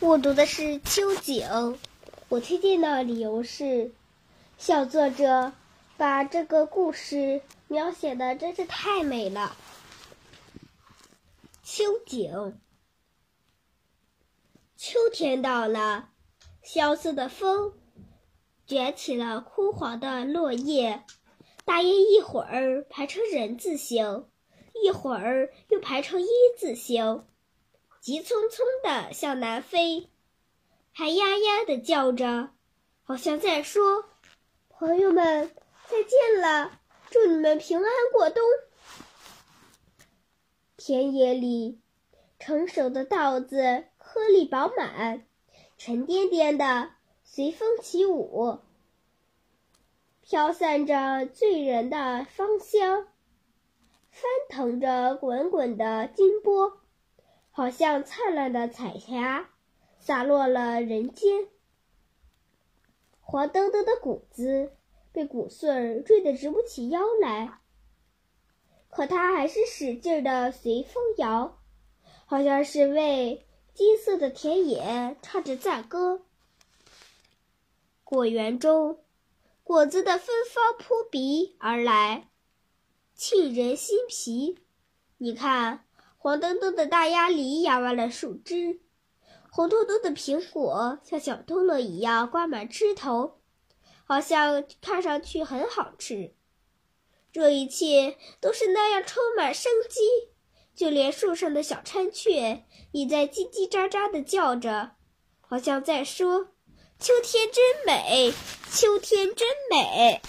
我读的是《秋景》，我推荐的理由是，小作者把这个故事描写的真是太美了。秋景，秋天到了，萧瑟的风卷起了枯黄的落叶，大雁一会儿排成人字形，一会儿又排成一字形。急匆匆地向南飞，还呀呀地叫着，好像在说：“朋友们，再见了，祝你们平安过冬。”田野里，成熟的稻子颗粒饱满，沉甸甸的，随风起舞，飘散着醉人的芳香，翻腾着滚滚的金波。好像灿烂的彩霞，洒落了人间。黄澄澄的谷子被谷穗儿追得直不起腰来，可它还是使劲的随风摇，好像是为金色的田野唱着赞歌。果园中，果子的芬芳扑鼻而来，沁人心脾。你看。黄澄澄的大鸭梨压弯了树枝，红彤彤的苹果像小灯笼一样挂满枝头，好像看上去很好吃。这一切都是那样充满生机，就连树上的小山雀也在叽叽喳喳地叫着，好像在说：“秋天真美，秋天真美。”